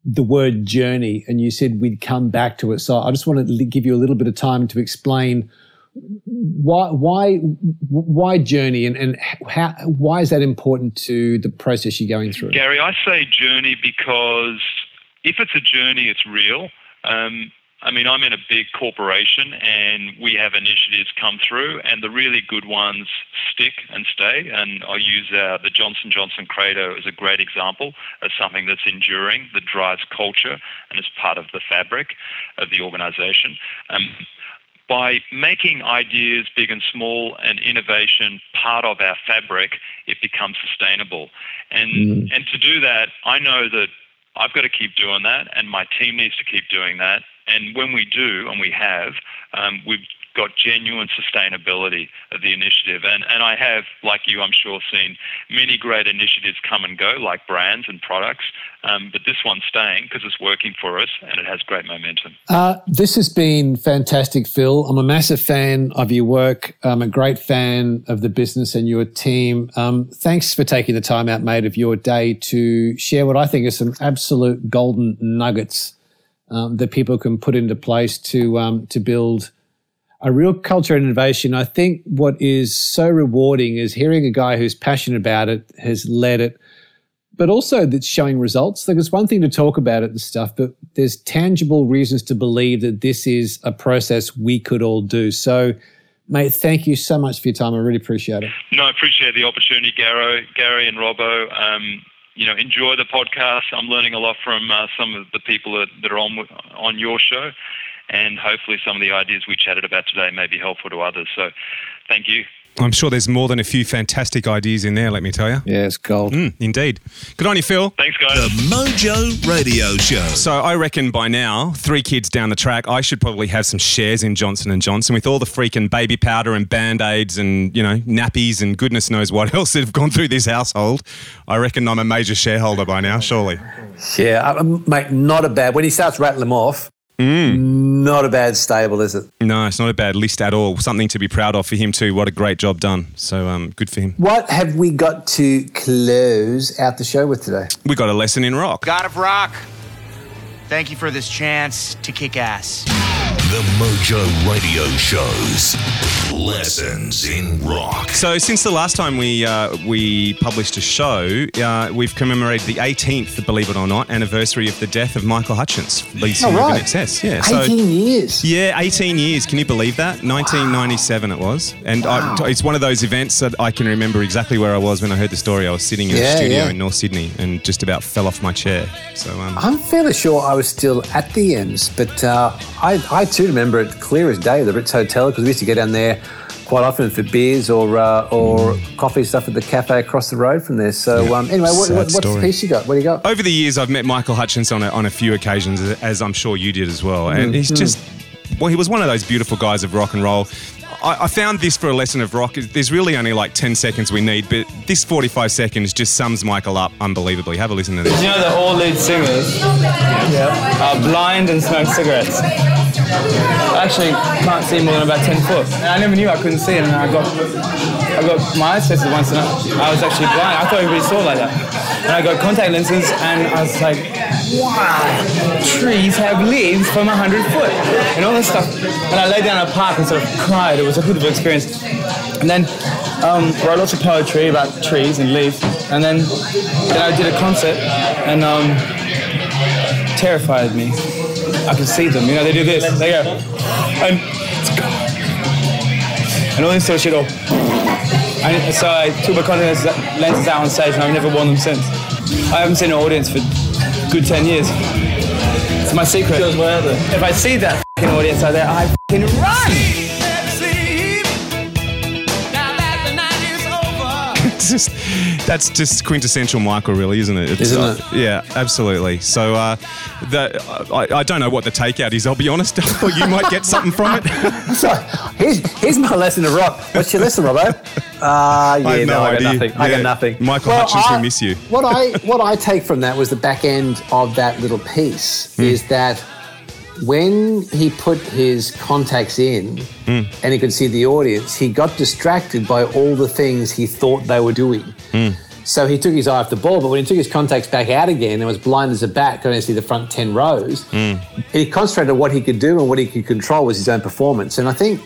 the word journey, and you said we'd come back to it. So I just want to give you a little bit of time to explain why why why journey and, and how why is that important to the process you're going through? Gary, I say journey because if it's a journey, it's real. Um, I mean, I'm in a big corporation and we have initiatives come through, and the really good ones stick and stay. And I use uh, the Johnson Johnson Credo as a great example of something that's enduring, that drives culture, and is part of the fabric of the organisation. Um, by making ideas big and small and innovation part of our fabric, it becomes sustainable. And Mm. and to do that, I know that I've got to keep doing that, and my team needs to keep doing that. And when we do, and we have, um, we've got genuine sustainability of the initiative. And and I have, like you, I'm sure, seen many great initiatives come and go, like brands and products. Um, but this one's staying because it's working for us and it has great momentum. Uh, this has been fantastic, Phil. I'm a massive fan of your work. I'm a great fan of the business and your team. Um, thanks for taking the time out, mate, of your day to share what I think are some absolute golden nuggets um, that people can put into place to um, to build a real culture and innovation. I think what is so rewarding is hearing a guy who's passionate about it, has led it, but also that's showing results. Like it's one thing to talk about it and stuff, but there's tangible reasons to believe that this is a process we could all do. So, mate, thank you so much for your time. I really appreciate it. No, I appreciate the opportunity, Garo, Gary, and Robbo. Um, you know, enjoy the podcast. I'm learning a lot from uh, some of the people that, that are on on your show, and hopefully, some of the ideas we chatted about today may be helpful to others. So, thank you. I'm sure there's more than a few fantastic ideas in there, let me tell you. Yeah, it's gold. Mm, indeed. Good on you, Phil. Thanks, guys. The Mojo Radio Show. So I reckon by now, three kids down the track, I should probably have some shares in Johnson and Johnson with all the freaking baby powder and band-aids and, you know, nappies and goodness knows what else that have gone through this household. I reckon I'm a major shareholder by now, surely. Yeah, uh, mate, not a bad. When he starts rattling them off, not a bad stable, is it? No, it's not a bad list at all. Something to be proud of for him too. What a great job done. So um, good for him. What have we got to close out the show with today? We got a lesson in rock. God of Rock, thank you for this chance to kick ass. The Mojo Radio Show's Lessons in Rock. So since the last time we uh, we published a show, uh, we've commemorated the 18th, believe it or not, anniversary of the death of Michael Hutchence, lead singer Oh, of. INXS. Yeah, 18 years. Yeah, 18 years. Can you believe that? 1997 it was. And I, it's one of those events that I can remember exactly where I was when I heard the story. I was sitting in Yeah, a studio yeah. in North Sydney and just about fell off my chair. So um, I'm fairly sure I was still at the ends, but uh, I, I too remember it clear as day, the Ritz Hotel, because we used to go down there quite often for beers or uh, or coffee stuff at the cafe across the road from there. So um, anyway, what, what, what's the piece you got? What do you got? over the years, I've met Michael Hutchence on a, on a few occasions, as I'm sure you did as well. And Mm, he's mm. just, well, he was one of those beautiful guys of rock and roll. I, I found this for a lesson of rock. There's really only like 10 seconds we need, but this 45 seconds just sums Michael up unbelievably. Have a listen to this. You know that all lead singers are blind and smoke cigarettes. I actually can't see more than about 10 foot. I never knew I couldn't see it, and I got I got my eyes tested once, and I, I was actually blind. I thought everybody saw like that. And I got contact lenses, and I was like, wow, trees have leaves from 100 foot, and all this stuff. And I lay down in a park and sort of cried. It was a good experience. And then um, wrote lots of poetry about trees and leaves. And then, then I did a concert, and um, terrified me. I could see them. You know, they do this. They go, and and all this sort of shit. All. And so I took my contact lenses- lenses out on stage, and I've never worn them since. I haven't seen an audience for a good ten years. It's my secret. If I see that fing audience out there, I fing run. just that's just quintessential Michael, really, isn't it? It's, Isn't uh, it? Yeah, absolutely. So uh, the, I, I don't know what the takeout is. I'll be honest. I thought you might get something from it. so here's, here's my lesson to rock. What's your lesson, Robbo? Uh, yeah, I have no, no, I got idea. nothing. I got nothing. Michael Well, Hutchence, I- we miss you. what I what I take from that was the back end of that little piece Hmm. is that when he put his contacts in Hmm. and he could see the audience, he got distracted by all the things he thought they were doing. Hmm. So he took his eye off the ball, but when he took his contacts back out again and was blind as a bat, couldn't see the front 10 rows, Hmm. he concentrated on what he could do and what he could control was his own performance. And I think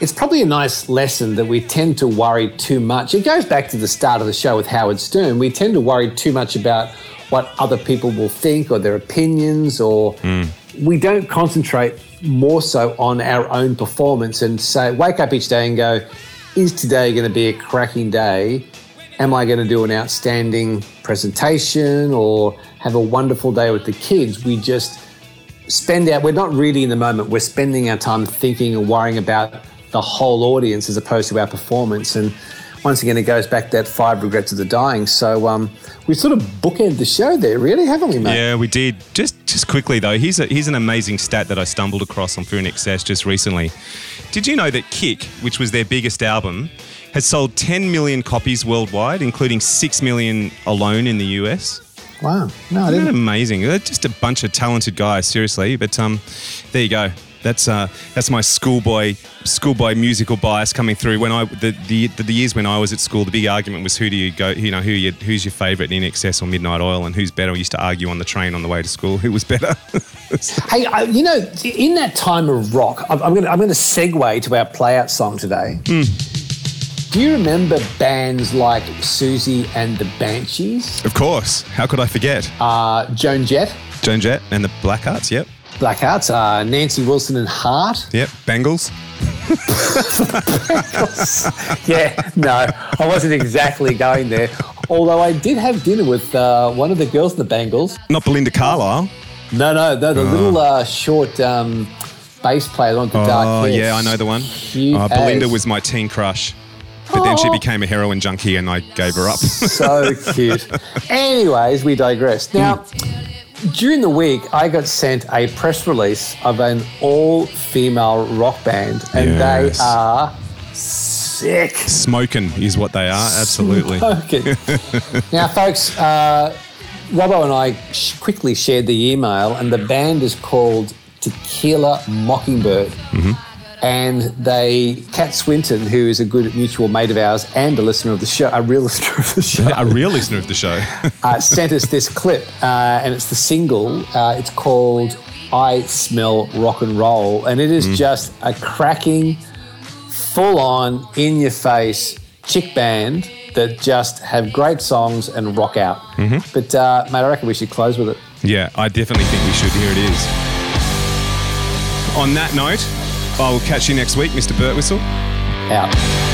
it's probably a nice lesson that we tend to worry too much. It goes back to the start of the show with Howard Stern. We tend to worry too much about what other people will think or their opinions or we don't concentrate more so on our own performance and say, wake up each day and go, is today going to be a cracking day? Am I going to do an outstanding presentation or have a wonderful day with the kids? We just spend out, we're not really in the moment, we're spending our time thinking and worrying about the whole audience as opposed to our performance. And once again, it goes back to that five regrets of the dying. So um, we sort of bookend the show there, really, haven't we, mate? Yeah, we did. Just just quickly though, here's a, here's an amazing stat that I stumbled across on Fear and Excess just recently. Did you know that Kick, which was their biggest album, has sold 10 million copies worldwide, including 6 million alone in the US? Wow. No, I Isn't that amazing? They're just a bunch of talented guys, seriously. But um, there you go. That's uh, that's my schoolboy schoolboy musical bias coming through. When I the, the the years when I was at school, the big argument was who do you go? You know, who you, who's your favourite INXS or Midnight Oil, and who's better? We used to argue on the train on the way to school who was better. Hey, I, you know, in that time of rock, I'm, I'm going to I'm going to segue to our playout song today. Do you remember bands like Siouxsie and the Banshees? of course. How could I forget? Uh, Joan Jett, Joan Jett and the Blackhearts. Yep. Blackhearts, uh, Nancy Wilson and Heart. Yep. Bengals. Bangles. yeah, no, I wasn't exactly going there. Although I did have dinner with uh, one of the girls in the Bengals. Not Belinda Carlisle. No, no, no, the Oh. little uh, short um, bass player on the dark Oh yeah, I know the one. Uh, Belinda as. was my teen crush, but then she Oh. became a heroin junkie, and I gave her up. so cute. Anyways, we digress. Now, during the week, I got sent a press release of an all female rock band, and Yes. they are sick. Smoking is what they are. Absolutely. Smoking. Now, folks, uh, Robbo and I sh- quickly shared the email, and the band is called Tequila Mockingbird. And they, Kat Swinton, who is a good mutual mate of ours and a listener of the show, a real listener of the show, a real listener of the show. uh, sent us this clip, uh, and it's the single. Uh, it's called "I Smell Rock and Roll," and it is Mm. just a cracking, full-on, in-your-face chick band that just have great songs and rock out. Mhm. But uh, mate, I reckon we should close with it. Yeah, I definitely think we should. Here it is. On that note, I will catch you next week, Mr. Bertwistle. Out.